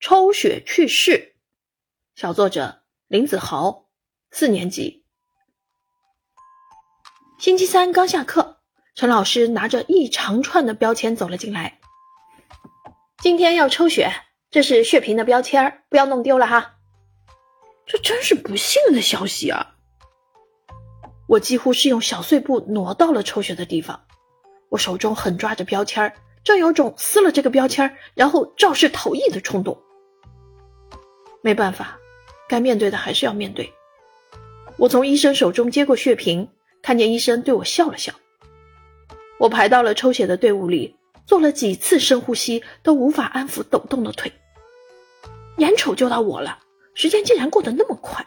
抽血去世，小作者林子豪，四年级。星期三刚下课，陈老师拿着一长串的标签走了进来。今天要抽血，这是血瓶的标签，不要弄丢了哈。这真是不幸的消息啊！我几乎是用小碎步挪到了抽血的地方，我手中狠抓着标签，正有种撕了这个标签然后肇事逃逸的冲动。没办法，该面对的还是要面对。我从医生手中接过血瓶。看见医生对我笑了笑，我排到了抽血的队伍里，做了几次深呼吸都无法安抚抖动的腿。眼瞅就到我了，时间竟然过得那么快。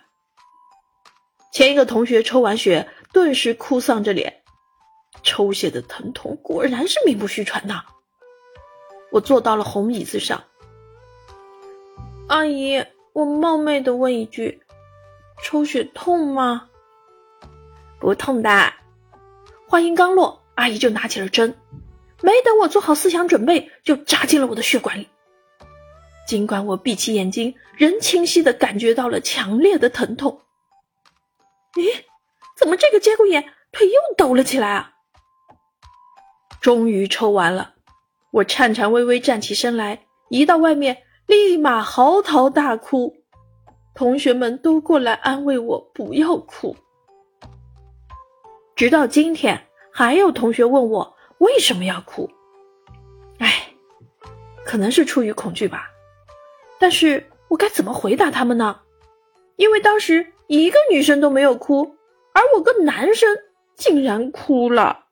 前一个同学抽完血，顿时哭丧着脸，抽血的疼痛果然是名不虚传呐。我坐到了红椅子上，阿姨，我冒昧的问一句，抽血痛吗？不痛的。话音刚落，阿姨就拿起了针，没等我做好思想准备，就扎进了我的血管里。尽管我闭起眼睛，仍清晰的感觉到了强烈的疼痛。咦，怎么这个节骨眼腿又抖了起来啊？终于抽完了，我颤颤巍巍站起身来，一到外面立马嚎啕大哭。同学们都过来安慰我，不要哭。直到今天，还有同学问我为什么要哭。哎，可能是出于恐惧吧。但是我该怎么回答他们呢？因为当时一个女生都没有哭，而我个男生竟然哭了。